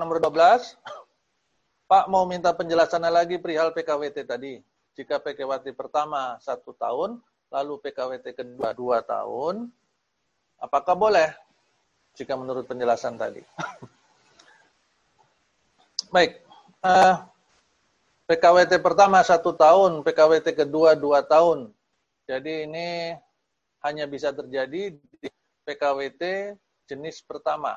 nomor 12. Pak mau minta penjelasannya lagi perihal PKWT tadi. Jika PKWT pertama satu tahun, lalu PKWT kedua dua tahun, apakah boleh? Jika menurut penjelasan tadi. Baik. Uh, PKWT pertama satu tahun, PKWT kedua dua tahun. Jadi ini hanya bisa terjadi di PKWT jenis pertama,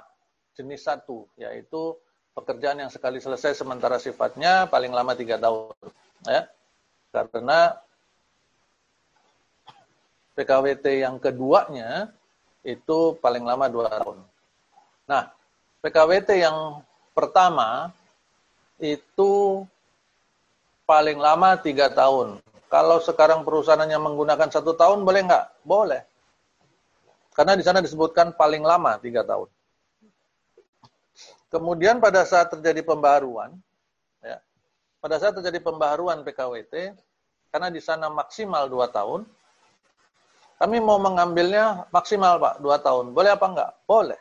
jenis satu, yaitu pekerjaan yang sekali selesai sementara sifatnya paling lama tiga tahun. Ya. Karena PKWT yang keduanya itu paling lama dua tahun. Nah, PKWT yang pertama itu paling lama tiga tahun. Kalau sekarang perusahaannya menggunakan satu tahun, boleh nggak? Boleh. Karena di sana disebutkan paling lama tiga tahun. Kemudian pada saat terjadi pembaharuan, ya, pada saat terjadi pembaharuan PKWT, karena di sana maksimal dua tahun, kami mau mengambilnya maksimal Pak, dua tahun. Boleh apa enggak? Boleh.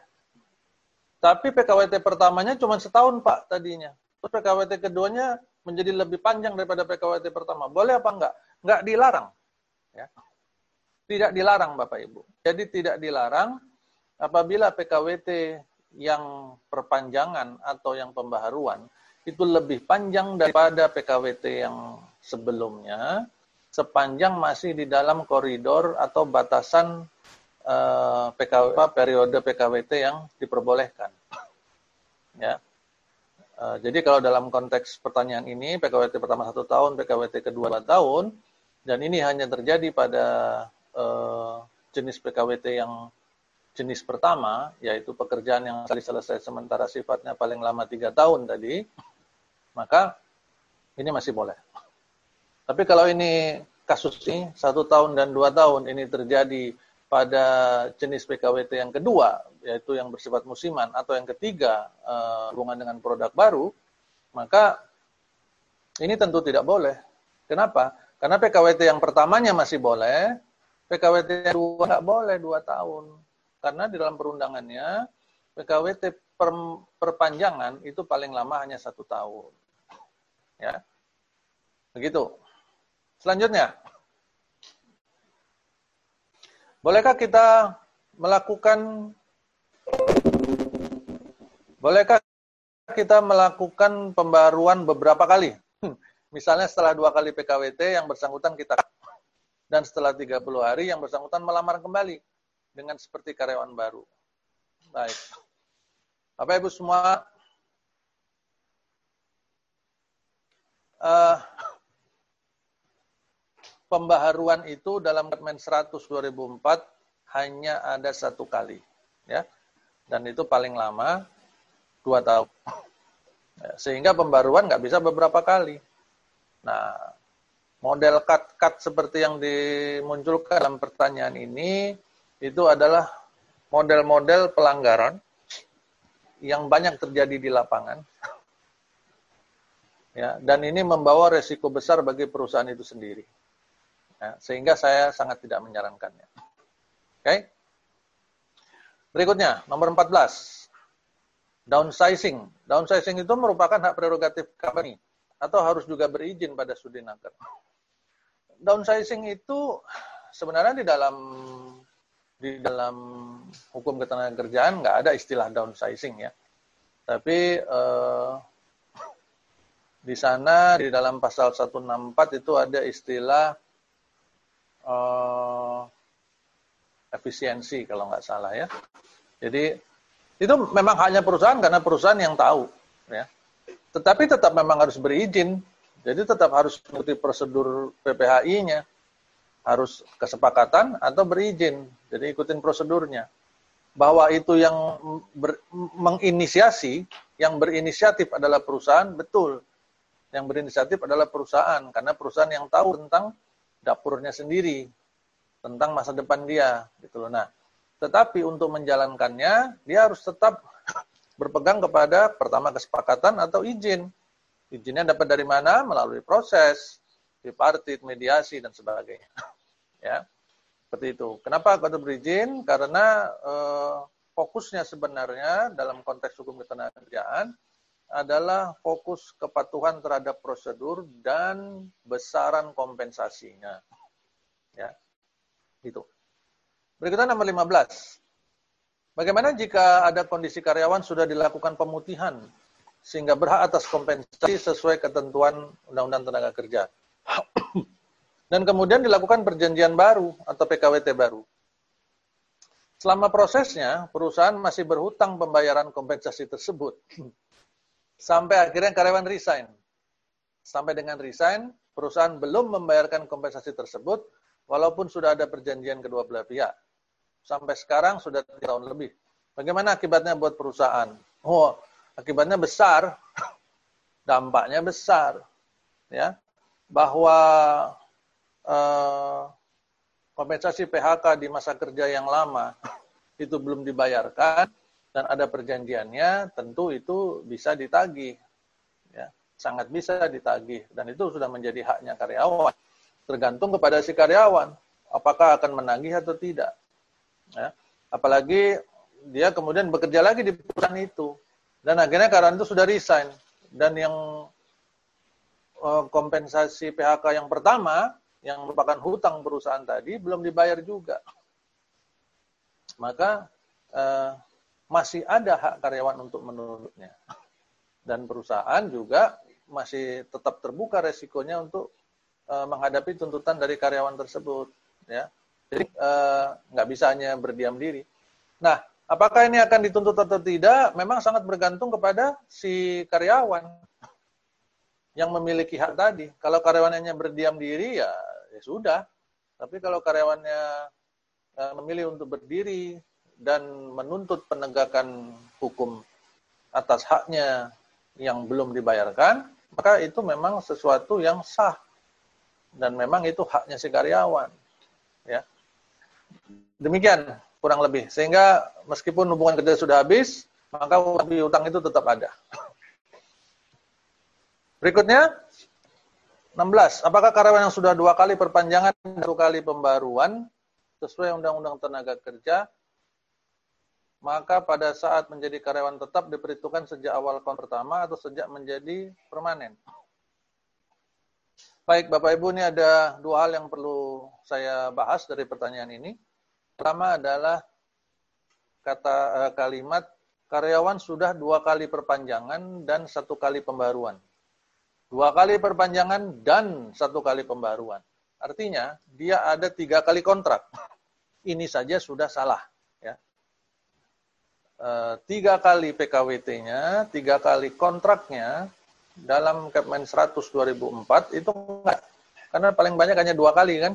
Tapi PKWT pertamanya cuma setahun Pak tadinya. Terus PKWT keduanya menjadi lebih panjang daripada PKWT pertama. Boleh apa enggak? Enggak dilarang. Ya. Tidak dilarang Bapak Ibu. Jadi tidak dilarang apabila PKWT yang perpanjangan atau yang pembaharuan itu lebih panjang daripada PKWT yang sebelumnya sepanjang masih di dalam koridor atau batasan eh, PKW, periode PKWT yang diperbolehkan. Ya. Uh, jadi kalau dalam konteks pertanyaan ini PKWT pertama satu tahun, PKWT kedua dua tahun, dan ini hanya terjadi pada uh, jenis PKWT yang jenis pertama, yaitu pekerjaan yang selesai sementara sifatnya paling lama tiga tahun tadi, maka ini masih boleh. Tapi kalau ini kasus ini satu tahun dan dua tahun ini terjadi pada jenis PKWT yang kedua, yaitu yang bersifat musiman, atau yang ketiga, uh, hubungan dengan produk baru, maka ini tentu tidak boleh. Kenapa? Karena PKWT yang pertamanya masih boleh, PKWT dua nggak boleh dua tahun. Karena di dalam perundangannya PKWT per, perpanjangan itu paling lama hanya satu tahun. Ya, begitu. Selanjutnya, bolehkah kita melakukan bolehkah kita melakukan pembaruan beberapa kali? Misalnya setelah dua kali PKWT yang bersangkutan kita dan setelah 30 hari yang bersangkutan melamar kembali dengan seperti karyawan baru. Baik. Bapak Ibu semua, uh, pembaharuan itu dalam Permen 100 2004 hanya ada satu kali, ya, dan itu paling lama dua tahun. Ya, sehingga pembaruan nggak bisa beberapa kali. Nah, model cut-cut seperti yang dimunculkan dalam pertanyaan ini itu adalah model-model pelanggaran yang banyak terjadi di lapangan. Ya, dan ini membawa resiko besar bagi perusahaan itu sendiri. Ya, sehingga saya sangat tidak menyarankannya. Oke. Okay? Berikutnya, nomor 14. Downsizing. Downsizing itu merupakan hak prerogatif company atau harus juga berizin pada Sudinaker downsizing itu sebenarnya di dalam di dalam hukum ketenagakerjaan nggak ada istilah downsizing ya. Tapi eh, di sana di dalam pasal 164 itu ada istilah eh, efisiensi kalau nggak salah ya. Jadi itu memang hanya perusahaan karena perusahaan yang tahu ya. Tetapi tetap memang harus berizin jadi tetap harus mengikuti prosedur PPHI-nya. Harus kesepakatan atau berizin. Jadi ikutin prosedurnya. Bahwa itu yang ber, menginisiasi, yang berinisiatif adalah perusahaan, betul. Yang berinisiatif adalah perusahaan. Karena perusahaan yang tahu tentang dapurnya sendiri. Tentang masa depan dia. Gitu loh. Nah, tetapi untuk menjalankannya, dia harus tetap berpegang kepada pertama kesepakatan atau izin Izinnya dapat dari mana? Melalui proses, tripartit, mediasi, dan sebagainya. ya, seperti itu. Kenapa kode berizin? Karena eh, fokusnya sebenarnya dalam konteks hukum ketenagakerjaan adalah fokus kepatuhan terhadap prosedur dan besaran kompensasinya. Ya. Gitu. Berikutnya nomor 15. Bagaimana jika ada kondisi karyawan sudah dilakukan pemutihan sehingga berhak atas kompensasi sesuai ketentuan Undang-Undang Tenaga Kerja? Dan kemudian dilakukan perjanjian baru atau PKWT baru. Selama prosesnya, perusahaan masih berhutang pembayaran kompensasi tersebut. Sampai akhirnya karyawan resign. Sampai dengan resign, perusahaan belum membayarkan kompensasi tersebut, walaupun sudah ada perjanjian kedua belah pihak sampai sekarang sudah tiga tahun lebih. Bagaimana akibatnya buat perusahaan? Oh, akibatnya besar, dampaknya besar, ya, bahwa eh, kompensasi PHK di masa kerja yang lama itu belum dibayarkan dan ada perjanjiannya, tentu itu bisa ditagih, ya, sangat bisa ditagih dan itu sudah menjadi haknya karyawan. Tergantung kepada si karyawan, apakah akan menagih atau tidak. Ya. Apalagi dia kemudian bekerja lagi di perusahaan itu. Dan akhirnya karyawan itu sudah resign. Dan yang uh, kompensasi PHK yang pertama, yang merupakan hutang perusahaan tadi, belum dibayar juga. Maka uh, masih ada hak karyawan untuk menuntutnya. Dan perusahaan juga masih tetap terbuka resikonya untuk uh, menghadapi tuntutan dari karyawan tersebut. Ya. Jadi eh, nggak bisa hanya berdiam diri. Nah, apakah ini akan dituntut atau tidak? Memang sangat bergantung kepada si karyawan yang memiliki hak tadi. Kalau karyawannya berdiam diri, ya, ya sudah. Tapi kalau karyawannya uh, memilih untuk berdiri dan menuntut penegakan hukum atas haknya yang belum dibayarkan, maka itu memang sesuatu yang sah dan memang itu haknya si karyawan. Ya, Demikian kurang lebih. Sehingga meskipun hubungan kerja sudah habis, maka utang itu tetap ada. Berikutnya, 16. Apakah karyawan yang sudah dua kali perpanjangan, satu kali pembaruan, sesuai Undang-Undang Tenaga Kerja, maka pada saat menjadi karyawan tetap diperhitungkan sejak awal kontrak pertama atau sejak menjadi permanen. Baik, Bapak Ibu, ini ada dua hal yang perlu saya bahas dari pertanyaan ini. Pertama adalah kata uh, kalimat karyawan sudah dua kali perpanjangan dan satu kali pembaruan. Dua kali perpanjangan dan satu kali pembaruan. Artinya dia ada tiga kali kontrak. Ini saja sudah salah. Ya. E, tiga kali PKWT-nya, tiga kali kontraknya, dalam Kepmen 100 2004 itu enggak. Karena paling banyak hanya dua kali kan.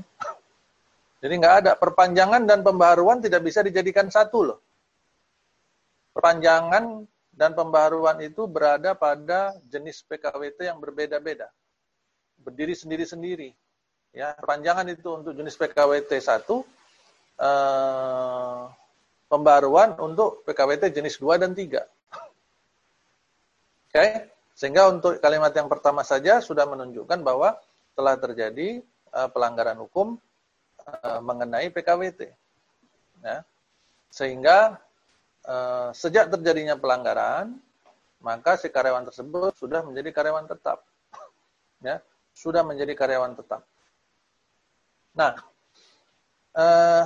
Jadi enggak ada. Perpanjangan dan pembaruan tidak bisa dijadikan satu loh. Perpanjangan dan pembaruan itu berada pada jenis PKWT yang berbeda-beda. Berdiri sendiri-sendiri. Ya, perpanjangan itu untuk jenis PKWT 1, eh, pembaruan untuk PKWT jenis 2 dan 3. Oke? Okay? Sehingga untuk kalimat yang pertama saja sudah menunjukkan bahwa telah terjadi uh, pelanggaran hukum uh, mengenai PKWT. Ya. Sehingga uh, sejak terjadinya pelanggaran, maka si karyawan tersebut sudah menjadi karyawan tetap. Ya, sudah menjadi karyawan tetap. Nah, uh,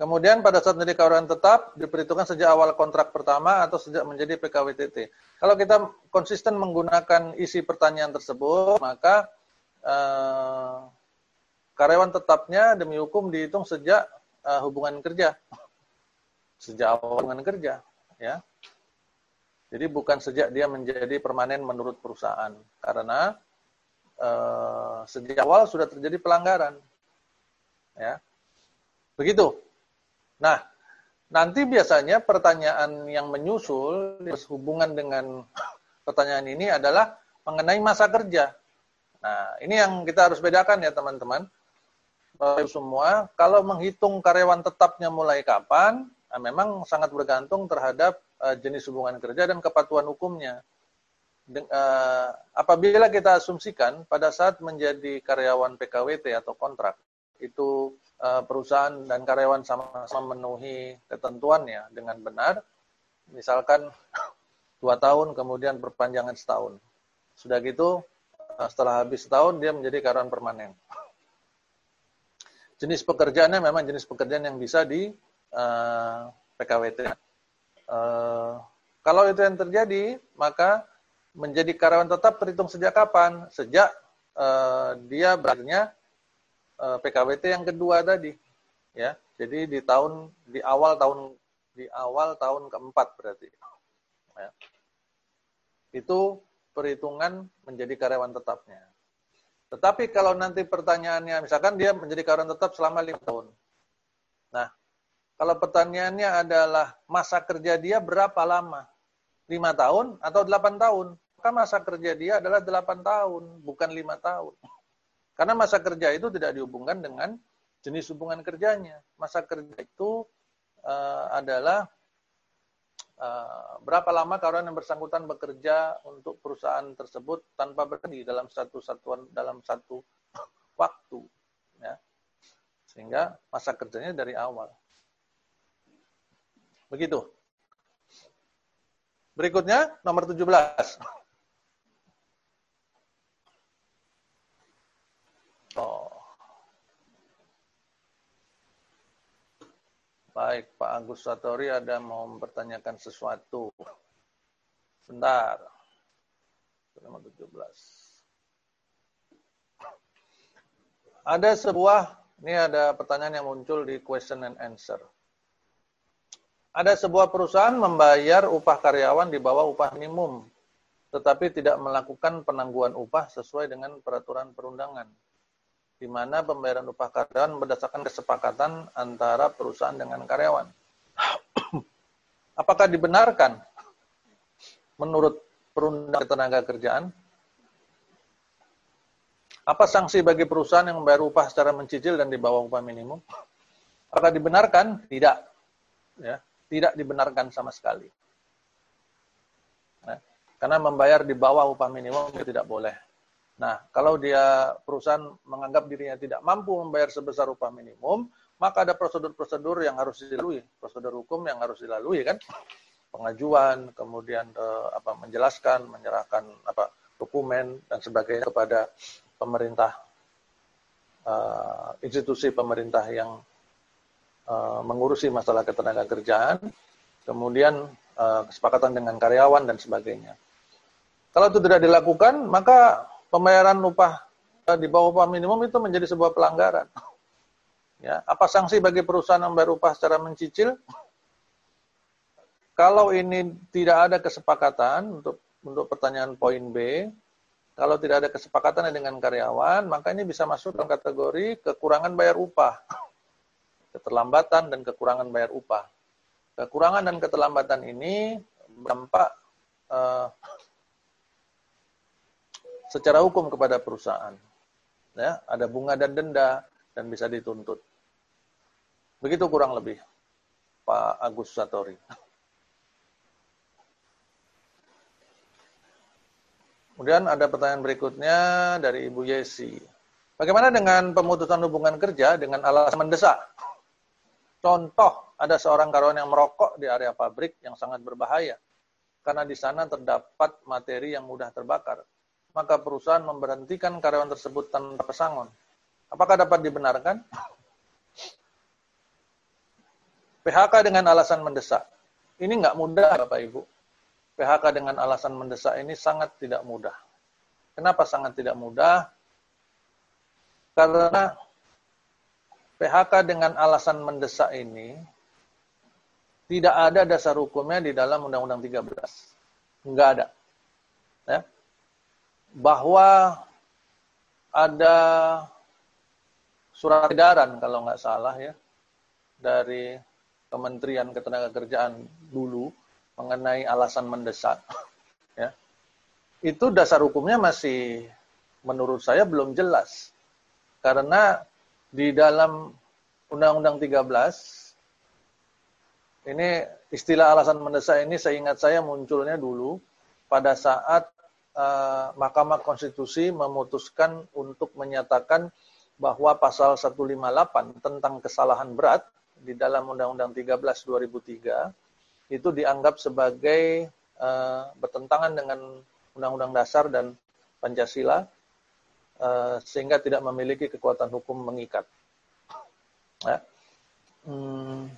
Kemudian pada saat menjadi karyawan tetap diperhitungkan sejak awal kontrak pertama atau sejak menjadi PKWTT. Kalau kita konsisten menggunakan isi pertanyaan tersebut, maka eh, karyawan tetapnya demi hukum dihitung sejak eh, hubungan kerja, sejak awal hubungan kerja, ya. Jadi bukan sejak dia menjadi permanen menurut perusahaan, karena eh, sejak awal sudah terjadi pelanggaran, ya. Begitu. Nah, nanti biasanya pertanyaan yang menyusul hubungan dengan pertanyaan ini adalah mengenai masa kerja. Nah, ini yang kita harus bedakan ya teman-teman. Semua, kalau menghitung karyawan tetapnya mulai kapan, memang sangat bergantung terhadap uh, jenis hubungan kerja dan kepatuhan hukumnya. Uh, apabila kita asumsikan pada saat menjadi karyawan PKWT atau kontrak, itu Eh, perusahaan dan karyawan sama-sama memenuhi ketentuannya dengan benar, misalkan dua tahun, kemudian perpanjangan setahun. Sudah gitu, eh, setelah habis setahun dia menjadi karyawan permanen. Jenis pekerjaannya memang jenis pekerjaan yang bisa di eh, PKWT. Uh, kalau itu yang terjadi, maka menjadi karyawan tetap terhitung sejak kapan? Sejak uh, dia berakhirnya uh, PKWT yang kedua tadi, ya. Jadi di tahun di awal tahun di awal tahun keempat berarti. Ya. Itu perhitungan menjadi karyawan tetapnya. Tetapi kalau nanti pertanyaannya, misalkan dia menjadi karyawan tetap selama lima tahun. Kalau pertanyaannya adalah masa kerja dia berapa lama? Lima tahun atau delapan tahun? Maka masa kerja dia adalah delapan tahun, bukan lima tahun. Karena masa kerja itu tidak dihubungkan dengan jenis hubungan kerjanya. Masa kerja itu uh, adalah uh, berapa lama karyawan yang bersangkutan bekerja untuk perusahaan tersebut tanpa berhenti dalam satu satuan dalam satu waktu ya sehingga masa kerjanya dari awal begitu berikutnya nomor 17 oh Baik, Pak Agus Satori ada mau mempertanyakan sesuatu. Sebentar. Nomor 17. Ada sebuah, ini ada pertanyaan yang muncul di question and answer. Ada sebuah perusahaan membayar upah karyawan di bawah upah minimum, tetapi tidak melakukan penangguhan upah sesuai dengan peraturan perundangan di mana pembayaran upah karyawan berdasarkan kesepakatan antara perusahaan dengan karyawan. Apakah dibenarkan menurut perundang tenaga kerjaan? Apa sanksi bagi perusahaan yang membayar upah secara mencicil dan di bawah upah minimum? Apakah dibenarkan? Tidak. Ya, tidak dibenarkan sama sekali. Nah, karena membayar di bawah upah minimum tidak boleh. Nah, kalau dia perusahaan menganggap dirinya tidak mampu membayar sebesar upah minimum, maka ada prosedur-prosedur yang harus dilalui, prosedur hukum yang harus dilalui kan, pengajuan, kemudian eh, apa menjelaskan, menyerahkan apa dokumen dan sebagainya kepada pemerintah eh, institusi pemerintah yang eh, mengurusi masalah ketenaga kerjaan, kemudian eh, kesepakatan dengan karyawan dan sebagainya. Kalau itu tidak dilakukan, maka pembayaran upah eh, di bawah upah minimum itu menjadi sebuah pelanggaran. Ya, apa sanksi bagi perusahaan yang membayar upah secara mencicil? Kalau ini tidak ada kesepakatan untuk untuk pertanyaan poin B, kalau tidak ada kesepakatan dengan karyawan, maka ini bisa masuk dalam kategori kekurangan bayar upah. Keterlambatan dan kekurangan bayar upah. Kekurangan dan keterlambatan ini berdampak uh, secara hukum kepada perusahaan. Ya, ada bunga dan denda dan bisa dituntut. Begitu kurang lebih Pak Agus Satori. Kemudian ada pertanyaan berikutnya dari Ibu Yesi. Bagaimana dengan pemutusan hubungan kerja dengan alasan mendesak? Contoh, ada seorang karyawan yang merokok di area pabrik yang sangat berbahaya karena di sana terdapat materi yang mudah terbakar maka perusahaan memberhentikan karyawan tersebut tanpa pesangon. Apakah dapat dibenarkan? PHK dengan alasan mendesak. Ini nggak mudah, Bapak Ibu. PHK dengan alasan mendesak ini sangat tidak mudah. Kenapa sangat tidak mudah? Karena PHK dengan alasan mendesak ini tidak ada dasar hukumnya di dalam Undang-Undang 13. Enggak ada. Ya bahwa ada surat edaran kalau nggak salah ya dari Kementerian Ketenagakerjaan dulu mengenai alasan mendesak ya itu dasar hukumnya masih menurut saya belum jelas karena di dalam Undang-Undang 13 ini istilah alasan mendesak ini seingat saya munculnya dulu pada saat uh, Mahkamah Konstitusi memutuskan untuk menyatakan bahwa pasal 158 tentang kesalahan berat di dalam Undang-Undang 13 2003 itu dianggap sebagai uh, bertentangan dengan Undang-Undang Dasar dan Pancasila sehingga tidak memiliki kekuatan hukum mengikat. Ya. Hmm.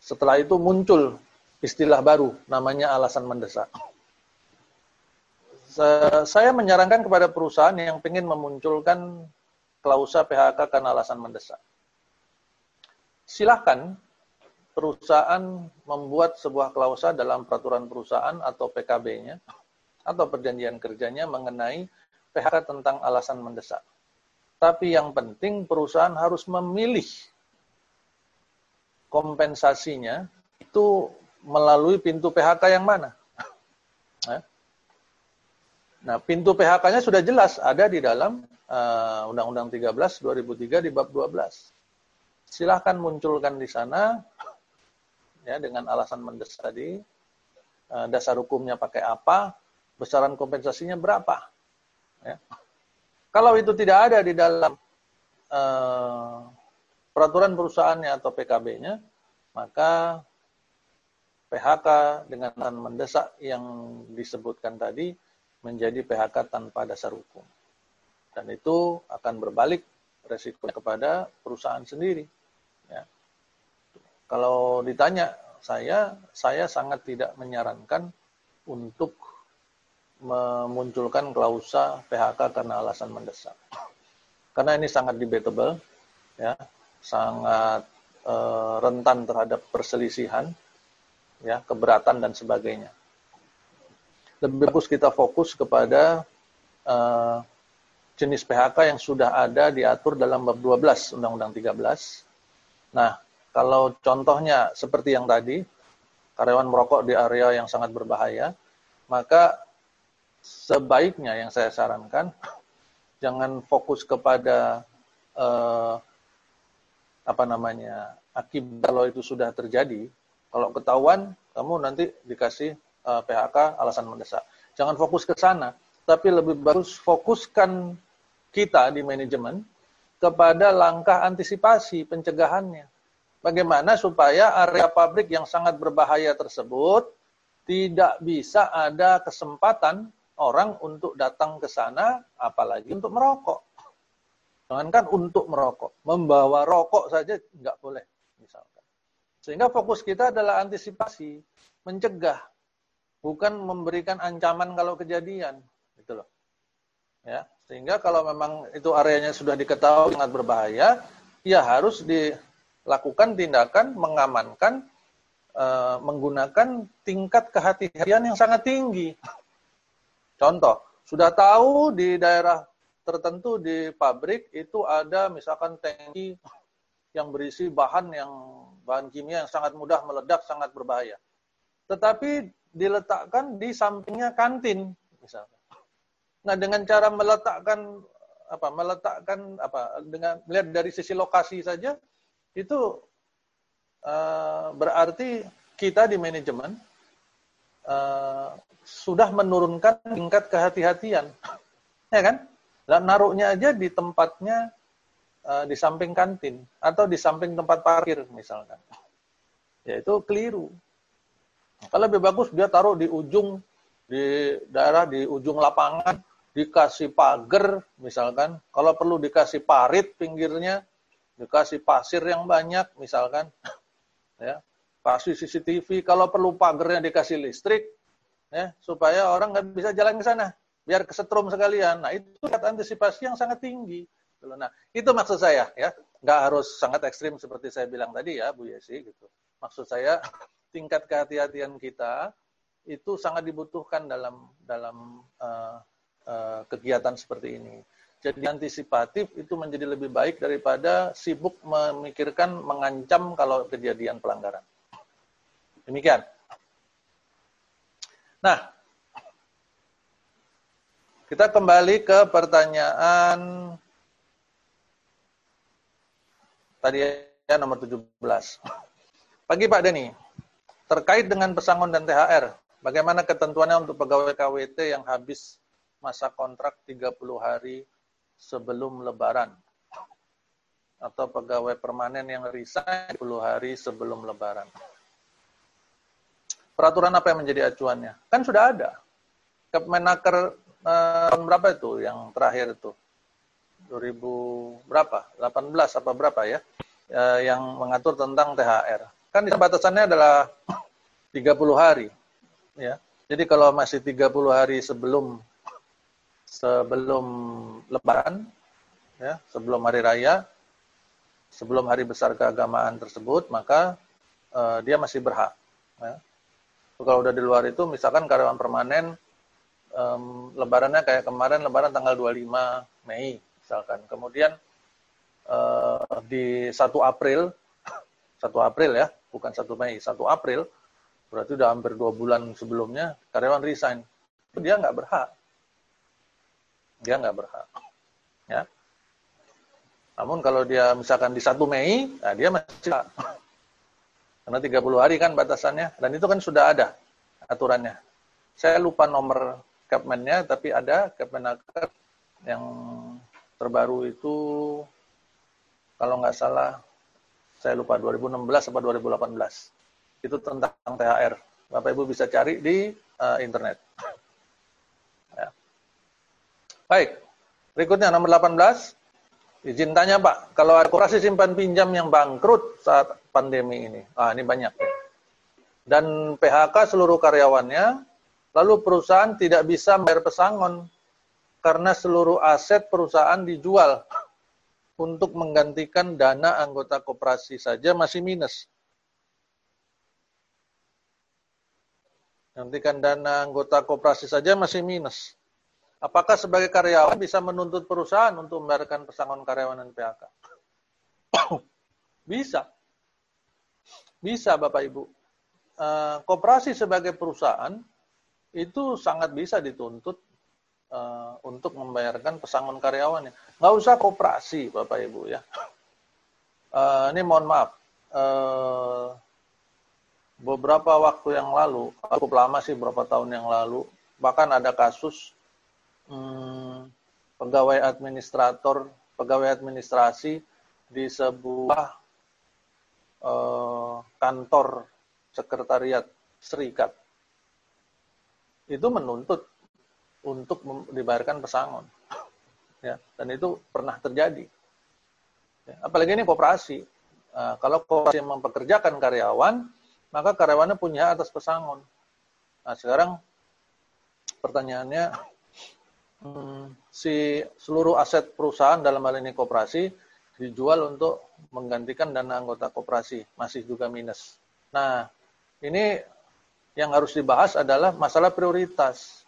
Setelah itu muncul istilah baru namanya alasan mendesak. Saya menyarankan kepada perusahaan yang ingin memunculkan klausa PHK karena alasan mendesak. Silahkan perusahaan membuat sebuah klausa dalam peraturan perusahaan atau PKB-nya atau perjanjian kerjanya mengenai PHK tentang alasan mendesak. Tapi yang penting perusahaan harus memilih kompensasinya itu melalui pintu PHK yang mana. Eh? Nah, pintu PHK-nya sudah jelas ada di dalam uh, Undang-Undang 13 2003 di bab 12. Silahkan munculkan di sana ya dengan alasan mendesak tadi uh, dasar hukumnya pakai apa, besaran kompensasinya berapa. Ya. Kalau itu tidak ada di dalam uh, peraturan perusahaannya atau PKB-nya, maka PHK dengan mendesak yang disebutkan tadi menjadi PHK tanpa dasar hukum. Dan itu akan berbalik resiko kepada perusahaan sendiri. Ya. Kalau ditanya saya, saya sangat tidak menyarankan untuk memunculkan klausa PHK karena alasan mendesak. Karena ini sangat debatable, ya, sangat uh, rentan terhadap perselisihan, ya, keberatan dan sebagainya lebih bagus kita fokus kepada uh, jenis PHK yang sudah ada diatur dalam bab 12 Undang-Undang 13. Nah, kalau contohnya seperti yang tadi, karyawan merokok di area yang sangat berbahaya, maka sebaiknya yang saya sarankan jangan fokus kepada uh, apa namanya akibat kalau itu sudah terjadi. Kalau ketahuan, kamu nanti dikasih eh, PHK alasan mendesak. Jangan fokus ke sana, tapi lebih bagus fokuskan kita di manajemen kepada langkah antisipasi pencegahannya. Bagaimana supaya area pabrik yang sangat berbahaya tersebut tidak bisa ada kesempatan orang untuk datang ke sana, apalagi untuk merokok. Jangankan untuk merokok, membawa rokok saja nggak boleh, misalkan. Sehingga fokus kita adalah antisipasi, mencegah bukan memberikan ancaman kalau kejadian gitu loh ya sehingga kalau memang itu areanya sudah diketahui sangat berbahaya ya harus dilakukan tindakan mengamankan e, menggunakan tingkat kehati-hatian yang sangat tinggi contoh sudah tahu di daerah tertentu di pabrik itu ada misalkan tangki yang berisi bahan yang bahan kimia yang sangat mudah meledak sangat berbahaya tetapi diletakkan di sampingnya kantin misalnya. Nah, dengan cara meletakkan apa meletakkan apa dengan melihat dari sisi lokasi saja itu uh, berarti kita di manajemen uh, sudah menurunkan tingkat kehati-hatian. Ya kan? Dan naruhnya aja di tempatnya uh, di samping kantin atau di samping tempat parkir misalkan. Ya itu keliru. Kalau lebih bagus dia taruh di ujung di daerah di ujung lapangan dikasih pagar misalkan kalau perlu dikasih parit pinggirnya dikasih pasir yang banyak misalkan ya kasih CCTV kalau perlu pagarnya dikasih listrik ya supaya orang nggak bisa jalan ke sana biar kesetrum sekalian nah itu antisipasi yang sangat tinggi nah itu maksud saya ya nggak harus sangat ekstrim seperti saya bilang tadi ya Bu Yesi gitu maksud saya tingkat kehati-hatian kita itu sangat dibutuhkan dalam dalam uh, uh, kegiatan seperti ini. Jadi antisipatif itu menjadi lebih baik daripada sibuk memikirkan mengancam kalau kejadian pelanggaran. Demikian. Nah, kita kembali ke pertanyaan tadi ya nomor 17. Pagi Pak Denny. Terkait dengan pesangon dan THR, bagaimana ketentuannya untuk pegawai KWT yang habis masa kontrak 30 hari sebelum lebaran? Atau pegawai permanen yang resign 10 hari sebelum lebaran? Peraturan apa yang menjadi acuannya? Kan sudah ada. Kemenaker eh, berapa itu yang terakhir itu? 2000 berapa? 18 apa berapa ya? Eh, yang mengatur tentang THR. Kan batasannya adalah 30 hari. Ya. Jadi kalau masih 30 hari sebelum sebelum lebaran ya, sebelum hari raya, sebelum hari besar keagamaan tersebut, maka uh, dia masih berhak. Ya. Kalau udah di luar itu, misalkan karyawan permanen, um, lebarannya kayak kemarin, lebaran tanggal 25 Mei, misalkan. Kemudian uh, di 1 April, 1 April ya, bukan 1 Mei, 1 April, berarti udah hampir dua bulan sebelumnya, karyawan resign. Dia nggak berhak. Dia nggak berhak. Ya. Namun kalau dia misalkan di 1 Mei, nah dia masih karena 30 hari kan batasannya, dan itu kan sudah ada aturannya. Saya lupa nomor Capman-nya, tapi ada Capmenaker yang terbaru itu, kalau nggak salah, saya lupa 2016 atau 2018. Itu tentang THR. Bapak Ibu bisa cari di uh, internet. ya. Baik, berikutnya nomor 18. Izin tanya Pak, kalau ada koperasi simpan pinjam yang bangkrut saat pandemi ini, ah ini banyak. Dan PHK seluruh karyawannya, lalu perusahaan tidak bisa bayar pesangon karena seluruh aset perusahaan dijual untuk menggantikan dana anggota koperasi saja masih minus. Gantikan dana anggota koperasi saja masih minus. Apakah sebagai karyawan bisa menuntut perusahaan untuk membayarkan pesangon karyawan dan PHK? bisa. Bisa Bapak Ibu. Uh, koperasi sebagai perusahaan itu sangat bisa dituntut uh, untuk membayarkan pesangon karyawannya. Nggak usah koperasi Bapak Ibu ya. Uh, ini mohon maaf. Beberapa waktu yang lalu, cukup lama sih beberapa tahun yang lalu, bahkan ada kasus hmm, pegawai administrator, pegawai administrasi di sebuah eh, kantor sekretariat serikat itu menuntut untuk dibayarkan pesangon, ya, dan itu pernah terjadi. Ya, apalagi ini kooperasi. Nah, kalau kooperasi mempekerjakan karyawan, maka karyawannya punya atas pesangon. Nah, sekarang pertanyaannya, Hmm, si seluruh aset perusahaan dalam hal ini koperasi dijual untuk menggantikan dana anggota koperasi, masih juga minus. Nah, ini yang harus dibahas adalah masalah prioritas.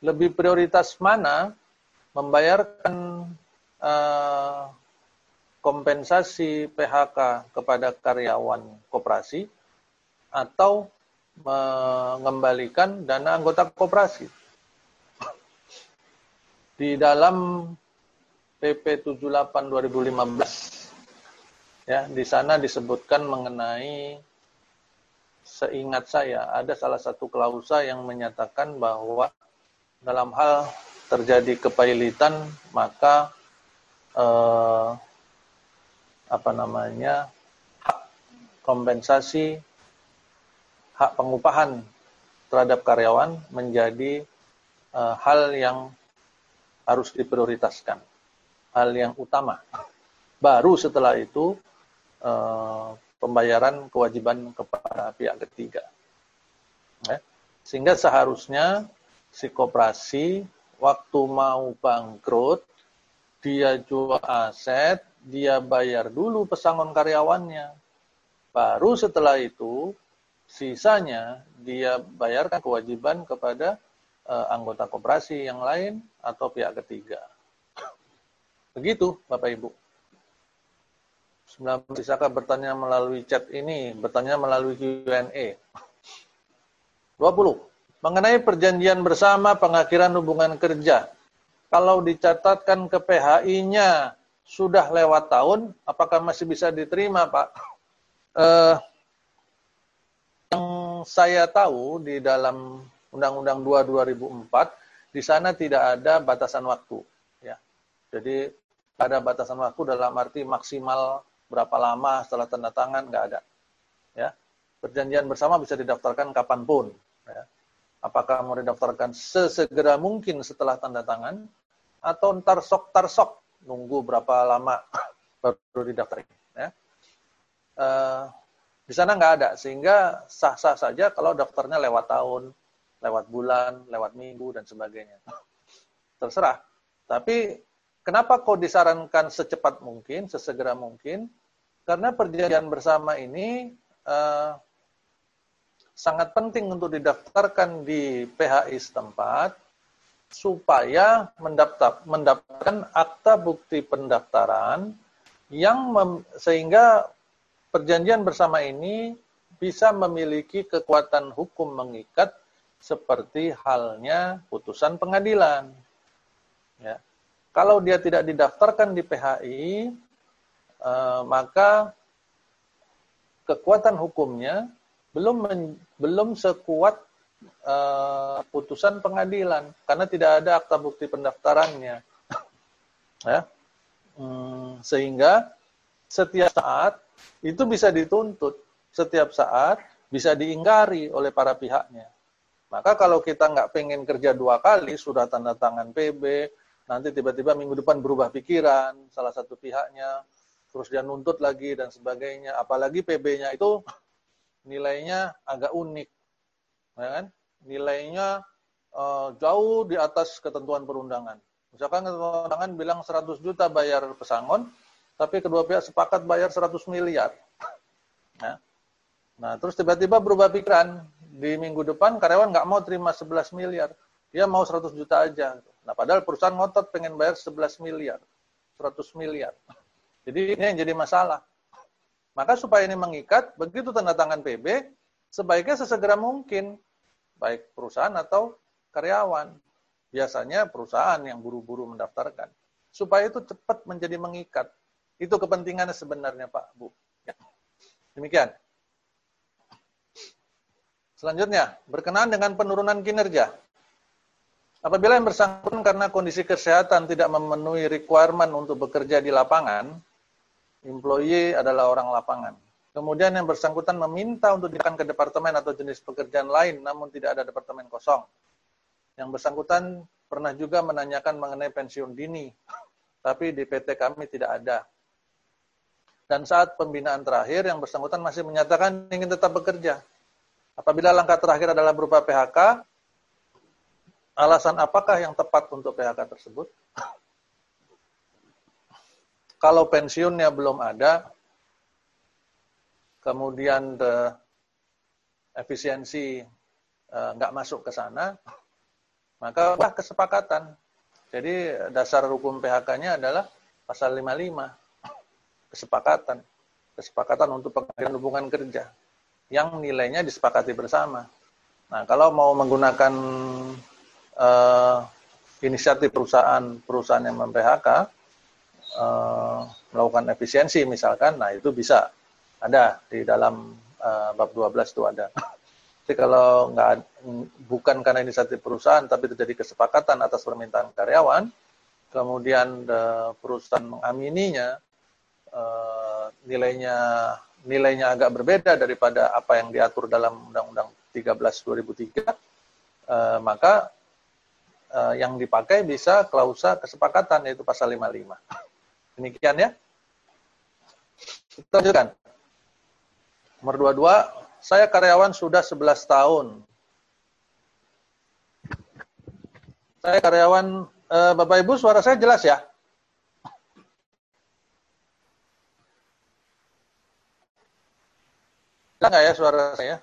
Lebih prioritas mana membayarkan uh, kompensasi PHK kepada karyawan koperasi atau mengembalikan dana anggota koperasi di dalam PP 78 2015 ya di sana disebutkan mengenai seingat saya ada salah satu klausa yang menyatakan bahwa dalam hal terjadi kepailitan maka eh, apa namanya hak kompensasi hak pengupahan terhadap karyawan menjadi eh, hal yang harus diprioritaskan. Hal yang utama. Baru setelah itu eh, pembayaran kewajiban kepada pihak ketiga. Ya. Sehingga seharusnya si koperasi waktu mau bangkrut, dia jual aset, dia bayar dulu pesangon karyawannya. Baru setelah itu, sisanya dia bayarkan kewajiban kepada uh, anggota koperasi yang lain atau pihak ketiga. Begitu, Bapak Ibu. Bisakah bertanya melalui chat ini, bertanya melalui Q&A. 20. Mengenai perjanjian bersama pengakhiran hubungan kerja. Kalau dicatatkan ke PHI-nya sudah lewat tahun, apakah masih bisa diterima, Pak? Uh, yang saya tahu di dalam Undang-Undang 2 2004 di sana tidak ada batasan waktu. Jadi ada batasan waktu dalam arti maksimal berapa lama setelah tanda tangan nggak ada. Ya. Perjanjian bersama bisa didaftarkan kapan pun. Ya. Apakah mau didaftarkan sesegera mungkin setelah tanda tangan, atau ntar sok tar sok nunggu berapa lama baru didaftarin. Ya. Uh, di sana nggak ada, sehingga sah-sah saja kalau daftarnya lewat tahun, lewat bulan, lewat minggu, dan sebagainya. Terserah. Tapi kenapa kok disarankan secepat mungkin, sesegera mungkin? Karena perjanjian bersama ini uh, sangat penting untuk didaftarkan di PHI setempat supaya mendaftar, mendapatkan akta bukti pendaftaran yang mem, sehingga perjanjian bersama ini bisa memiliki kekuatan hukum mengikat seperti halnya putusan pengadilan. Ya. Kalau dia tidak didaftarkan di PHI, eh, maka kekuatan hukumnya belum men, belum sekuat uh, putusan pengadilan karena tidak ada akta bukti pendaftarannya. ya. Hmm, sehingga setiap saat itu bisa dituntut, setiap saat bisa diingkari oleh para pihaknya. Maka kalau kita nggak pengen kerja dua kali, sudah tanda tangan PB, nanti tiba-tiba minggu depan berubah pikiran, salah satu pihaknya, terus dia nuntut lagi dan sebagainya. Apalagi PB-nya itu nilainya agak unik. Ya kan? Nilainya uh, jauh di atas ketentuan perundangan. Misalkan ketentuan perundangan bilang 100 juta bayar pesangon, tapi kedua pihak sepakat bayar 100 miliar. Ya. Nah, terus tiba-tiba berubah pikiran. Di minggu depan karyawan nggak mau terima 11 miliar. Dia mau 100 juta aja. Nah, padahal perusahaan ngotot pengen bayar 11 miliar. 100 miliar. Jadi ini yang jadi masalah. Maka supaya ini mengikat, begitu tanda tangan PB, sebaiknya sesegera mungkin, baik perusahaan atau karyawan. Biasanya perusahaan yang buru-buru mendaftarkan. Supaya itu cepat menjadi mengikat. Itu kepentingannya sebenarnya Pak, Bu. Ya. Demikian. Selanjutnya, berkenaan dengan penurunan kinerja. Apabila yang bersangkutan karena kondisi kesehatan tidak memenuhi requirement untuk bekerja di lapangan, employee adalah orang lapangan. Kemudian yang bersangkutan meminta untuk dipindah ke departemen atau jenis pekerjaan lain, namun tidak ada departemen kosong. Yang bersangkutan pernah juga menanyakan mengenai pensiun dini, tapi di PT kami tidak ada. Dan saat pembinaan terakhir, yang bersangkutan masih menyatakan ingin tetap bekerja. Apabila langkah terakhir adalah berupa PHK, alasan apakah yang tepat untuk PHK tersebut? kalau pensiunnya belum ada, kemudian efisiensi uh, nggak masuk ke sana, maka wah kesepakatan. Jadi dasar hukum PHK-nya adalah pasal 55, kesepakatan. Kesepakatan untuk pengadilan hubungan kerja yang nilainya disepakati bersama. Nah, kalau mau menggunakan uh, inisiatif perusahaan perusahaan yang mem-PHK, uh, melakukan efisiensi misalkan, nah itu bisa ada di dalam uh, bab 12 itu ada. Jadi kalau nggak bukan karena inisiatif perusahaan tapi terjadi kesepakatan atas permintaan karyawan, kemudian perusahaan mengamininya uh, nilainya nilainya agak berbeda daripada apa yang diatur dalam Undang-Undang 13 2003, uh, maka uh, yang dipakai bisa klausa kesepakatan yaitu pasal 55. Demikian ya. Kita lanjutkan. Nomor 22, saya karyawan sudah 11 tahun. Saya karyawan, eh, Bapak Ibu suara saya jelas ya? Jelas nggak ya suara saya?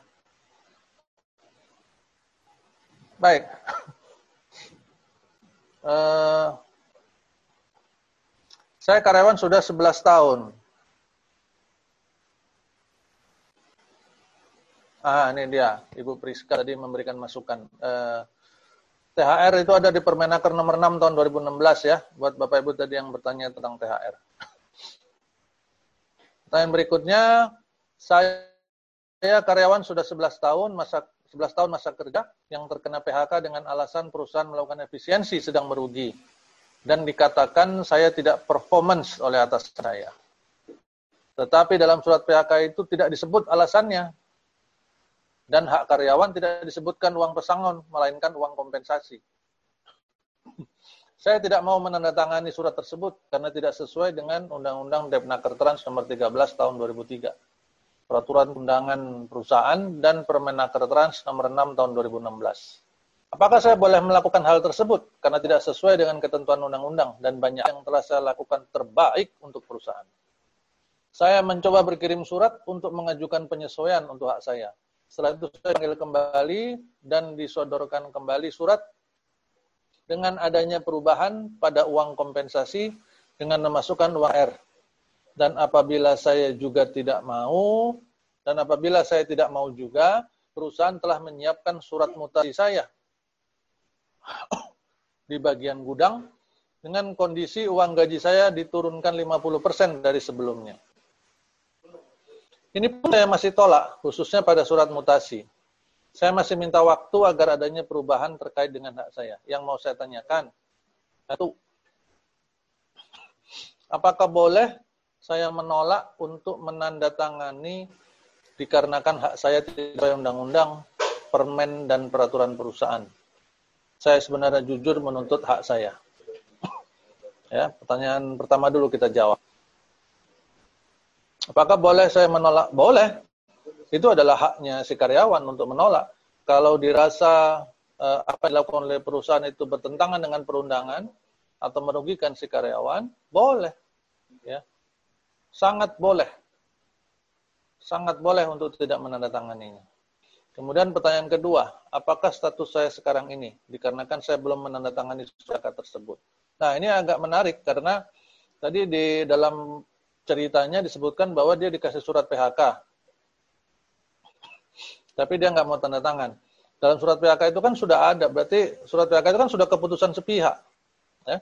Baik. Eh, saya karyawan sudah 11 tahun. Ah, ini dia. Ibu Priska tadi memberikan masukan. Eh, THR itu ada di Permenaker nomor 6 tahun 2016 ya. Buat Bapak Ibu tadi yang bertanya tentang THR. Pertanyaan berikutnya, saya karyawan sudah 11 tahun, masa 11 tahun masa kerja yang terkena PHK dengan alasan perusahaan melakukan efisiensi sedang merugi dan dikatakan saya tidak performance oleh atas saya. Tetapi dalam surat PHK itu tidak disebut alasannya. Dan hak karyawan tidak disebutkan uang pesangon, melainkan uang kompensasi. Saya tidak mau menandatangani surat tersebut karena tidak sesuai dengan Undang-Undang Depnaker Trans nomor 13 tahun 2003. Peraturan Undangan Perusahaan dan Permenaker Trans nomor 6 tahun 2016. Apakah saya boleh melakukan hal tersebut karena tidak sesuai dengan ketentuan undang-undang dan banyak yang telah saya lakukan terbaik untuk perusahaan? Saya mencoba berkirim surat untuk mengajukan penyesuaian untuk hak saya. Setelah itu saya panggil kembali dan disodorkan kembali surat dengan adanya perubahan pada uang kompensasi dengan memasukkan uang R. Dan apabila saya juga tidak mau, dan apabila saya tidak mau juga, perusahaan telah menyiapkan surat mutasi saya di bagian gudang dengan kondisi uang gaji saya diturunkan 50% dari sebelumnya. Ini pun saya masih tolak, khususnya pada surat mutasi. Saya masih minta waktu agar adanya perubahan terkait dengan hak saya. Yang mau saya tanyakan, satu, apakah boleh saya menolak untuk menandatangani dikarenakan hak saya tidak undang-undang, permen, dan peraturan perusahaan? Saya sebenarnya jujur menuntut hak saya. Ya, pertanyaan pertama dulu kita jawab. Apakah boleh saya menolak? Boleh. Itu adalah haknya si karyawan untuk menolak. Kalau dirasa uh, apa yang dilakukan oleh perusahaan itu bertentangan dengan perundangan atau merugikan si karyawan, boleh. Sangat boleh. Sangat boleh untuk tidak menandatanganinya. Kemudian pertanyaan kedua, apakah status saya sekarang ini? Dikarenakan saya belum menandatangani surat tersebut. Nah, ini agak menarik karena tadi di dalam ceritanya disebutkan bahwa dia dikasih surat PHK. Tapi dia nggak mau tanda tangan. Dalam surat PHK itu kan sudah ada, berarti surat PHK itu kan sudah keputusan sepihak. Ya.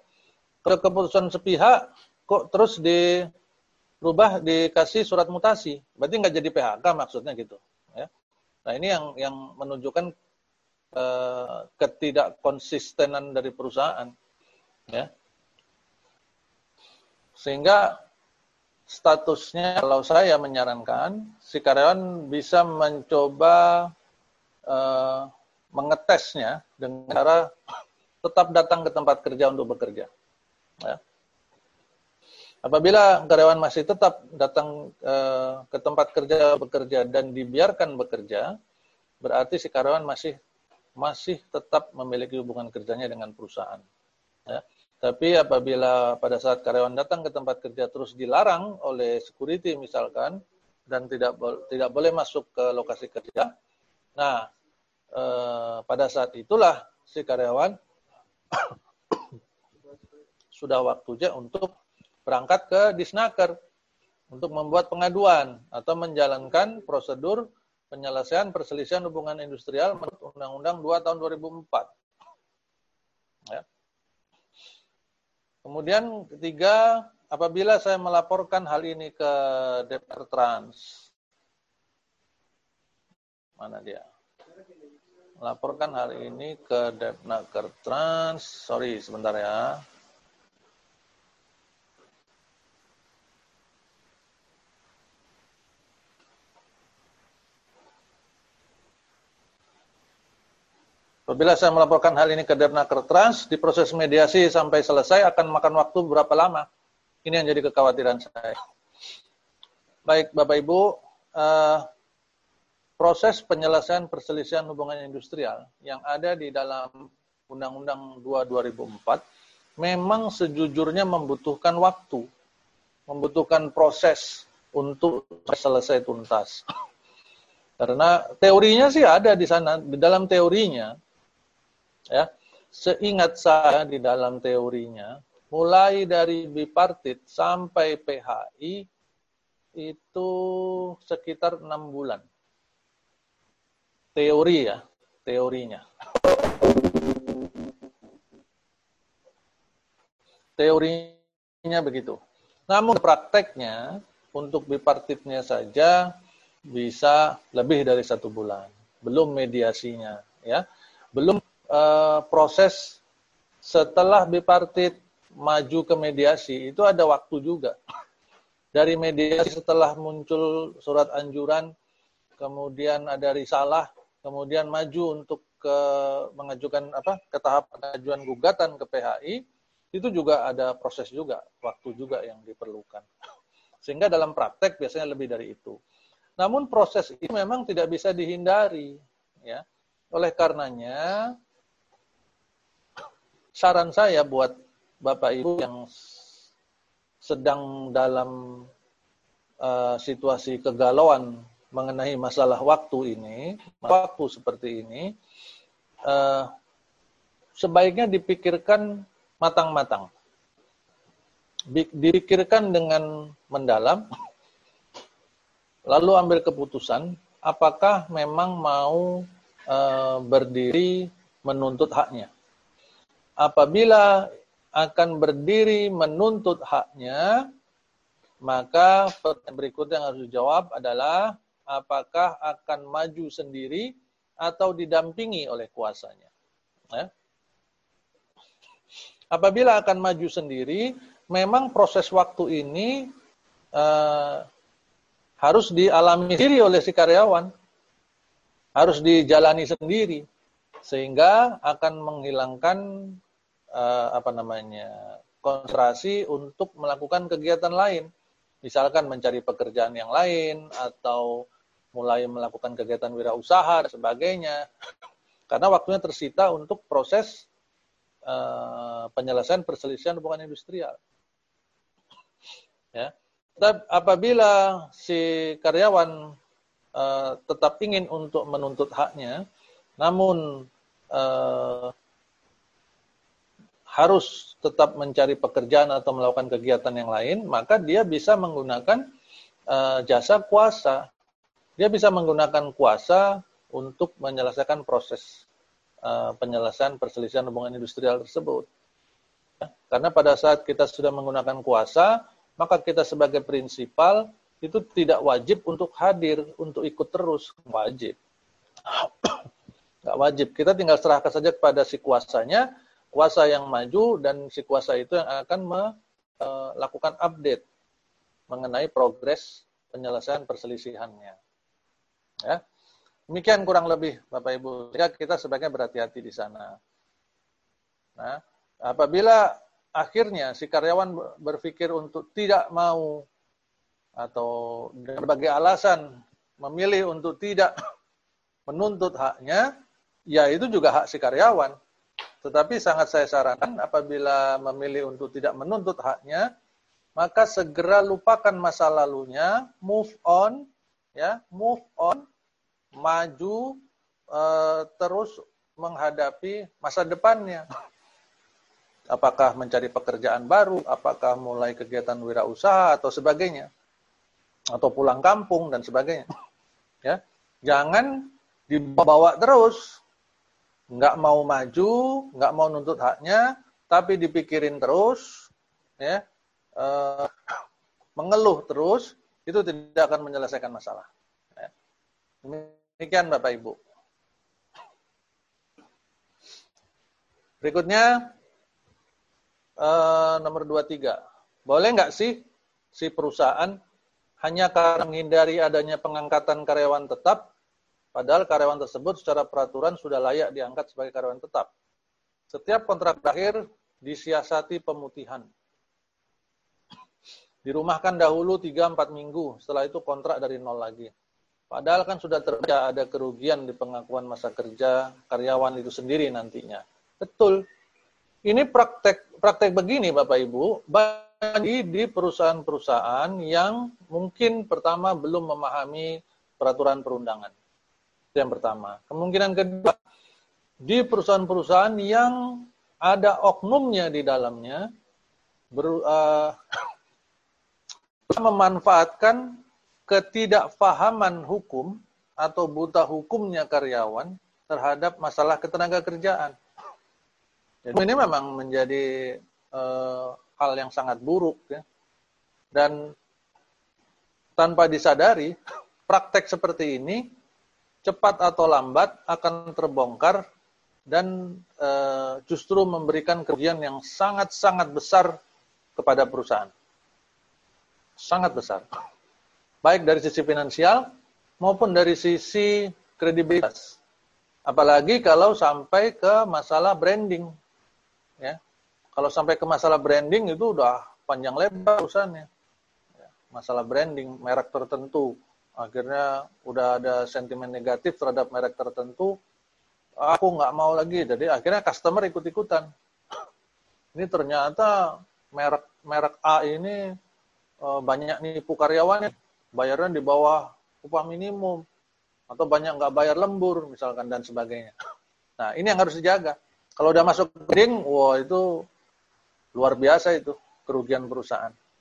Keputusan sepihak, kok terus dirubah dikasih surat mutasi, berarti nggak jadi PHK maksudnya gitu. Ya. Nah ini yang yang menunjukkan eh, ketidakkonsistenan dari perusahaan. Ya. Sehingga statusnya kalau saya menyarankan si karyawan bisa mencoba uh, mengetesnya dengan cara tetap datang ke tempat kerja untuk bekerja. Ya. Apabila karyawan masih tetap datang uh, ke tempat kerja bekerja dan dibiarkan bekerja, berarti si karyawan masih masih tetap memiliki hubungan kerjanya dengan perusahaan. Ya. Tapi apabila pada saat karyawan datang ke tempat kerja terus dilarang oleh security misalkan dan tidak tidak boleh masuk ke lokasi kerja, nah eh, pada saat itulah si karyawan sudah waktunya untuk berangkat ke disnaker untuk membuat pengaduan atau menjalankan prosedur penyelesaian perselisihan hubungan industrial menurut Undang-Undang 2 tahun 2004. Ya. Kemudian ketiga, apabila saya melaporkan hal ini ke DPR Trans, mana dia? Melaporkan hal ini ke Depnaker Trans, sorry sebentar ya. Apabila saya melaporkan hal ini ke Depnaker Trans, di proses mediasi sampai selesai akan makan waktu berapa lama? Ini yang jadi kekhawatiran saya. Baik, Bapak Ibu, uh, proses penyelesaian perselisihan hubungan industrial yang ada di dalam Undang-Undang 2 2004 memang sejujurnya membutuhkan waktu, membutuhkan proses untuk selesai tuntas. Karena teorinya sih ada di sana, di dalam teorinya Ya, seingat saya di dalam teorinya, mulai dari bipartit sampai PHI itu sekitar enam bulan. Teori ya, teorinya. Teorinya begitu. Namun prakteknya untuk bipartitnya saja bisa lebih dari satu bulan. Belum mediasinya, ya. Belum uh, proses setelah bipartit maju ke mediasi itu ada waktu juga. Dari mediasi setelah muncul surat anjuran kemudian ada risalah, kemudian maju untuk ke mengajukan apa ke tahap pengajuan gugatan ke PHI, itu juga ada proses juga, waktu juga yang diperlukan. Sehingga dalam praktek biasanya lebih dari itu. Namun proses ini memang tidak bisa dihindari, ya. Oleh karenanya saran saya buat Bapak Ibu yang sedang dalam uh, situasi kegalauan mengenai masalah waktu ini, waktu seperti ini, uh, sebaiknya dipikirkan matang-matang. Dipikirkan dengan mendalam, lalu ambil keputusan apakah memang mau e, berdiri menuntut haknya. Apabila akan berdiri menuntut haknya, maka berikutnya yang harus dijawab adalah apakah akan maju sendiri atau didampingi oleh kuasanya. Ya. Apabila akan maju sendiri, memang proses waktu ini uh, harus dialami sendiri oleh si karyawan, harus dijalani sendiri, sehingga akan menghilangkan uh, apa namanya konsentrasi untuk melakukan kegiatan lain, misalkan mencari pekerjaan yang lain atau mulai melakukan kegiatan wirausaha dan sebagainya, karena waktunya tersita untuk proses uh, penyelesaian perselisihan hubungan industrial. Ya. Tetap apabila si karyawan uh, tetap ingin untuk menuntut haknya, namun uh, harus tetap mencari pekerjaan atau melakukan kegiatan yang lain, maka dia bisa menggunakan uh, jasa kuasa. Dia bisa menggunakan kuasa untuk menyelesaikan proses uh, penyelesaian perselisihan hubungan industrial tersebut. Ya, karena pada saat kita sudah menggunakan kuasa, maka kita sebagai prinsipal itu tidak wajib untuk hadir, untuk ikut terus. Wajib. Nggak wajib. Kita tinggal serahkan saja kepada si kuasanya, kuasa yang maju, dan si kuasa itu yang akan melakukan e, update mengenai progres penyelesaian perselisihannya. Ya. Demikian kurang lebih Bapak Ibu. Jika kita sebaiknya berhati-hati di sana. Nah, apabila akhirnya si karyawan berpikir untuk tidak mau atau berbagai alasan memilih untuk tidak menuntut haknya, ya itu juga hak si karyawan. Tetapi sangat saya sarankan apabila memilih untuk tidak menuntut haknya, maka segera lupakan masa lalunya, move on, ya, move on maju uh, terus menghadapi masa depannya. Apakah mencari pekerjaan baru, apakah mulai kegiatan wirausaha atau sebagainya, atau pulang kampung dan sebagainya. Ya, jangan dibawa terus, nggak mau maju, nggak mau nuntut haknya, tapi dipikirin terus, ya, uh, mengeluh terus, itu tidak akan menyelesaikan masalah. Ya. Demikian Bapak Ibu. Berikutnya uh, nomor 23. Boleh nggak sih si perusahaan hanya karena menghindari adanya pengangkatan karyawan tetap, padahal karyawan tersebut secara peraturan sudah layak diangkat sebagai karyawan tetap. Setiap kontrak terakhir disiasati pemutihan. Dirumahkan dahulu 3-4 minggu, setelah itu kontrak dari nol lagi. Padahal kan sudah terjadi ada kerugian di pengakuan masa kerja karyawan itu sendiri nantinya. Betul. Ini praktek praktek begini Bapak Ibu, bagi di perusahaan-perusahaan yang mungkin pertama belum memahami peraturan perundangan. Itu yang pertama. Kemungkinan kedua, di perusahaan-perusahaan yang ada oknumnya di dalamnya ber, uh, memanfaatkan ketidakfahaman hukum atau buta hukumnya karyawan terhadap masalah ketenaga kerjaan. Jadi ini memang menjadi uh, hal yang sangat buruk ya. Dan tanpa disadari, praktek seperti ini cepat atau lambat akan terbongkar dan uh, justru memberikan kerugian yang sangat-sangat besar kepada perusahaan. Sangat besar baik dari sisi finansial maupun dari sisi kredibilitas. Apalagi kalau sampai ke masalah branding. Ya. Kalau sampai ke masalah branding itu udah panjang lebar urusannya. Ya. Masalah branding merek tertentu. Akhirnya udah ada sentimen negatif terhadap merek tertentu. Aku nggak mau lagi. Jadi akhirnya customer ikut-ikutan. Ini ternyata merek merek A ini uh, banyak nipu karyawannya, bayarnya di bawah upah minimum atau banyak nggak bayar lembur misalkan dan sebagainya. Nah ini yang harus dijaga. Kalau udah masuk branding, wah itu luar biasa itu kerugian perusahaan.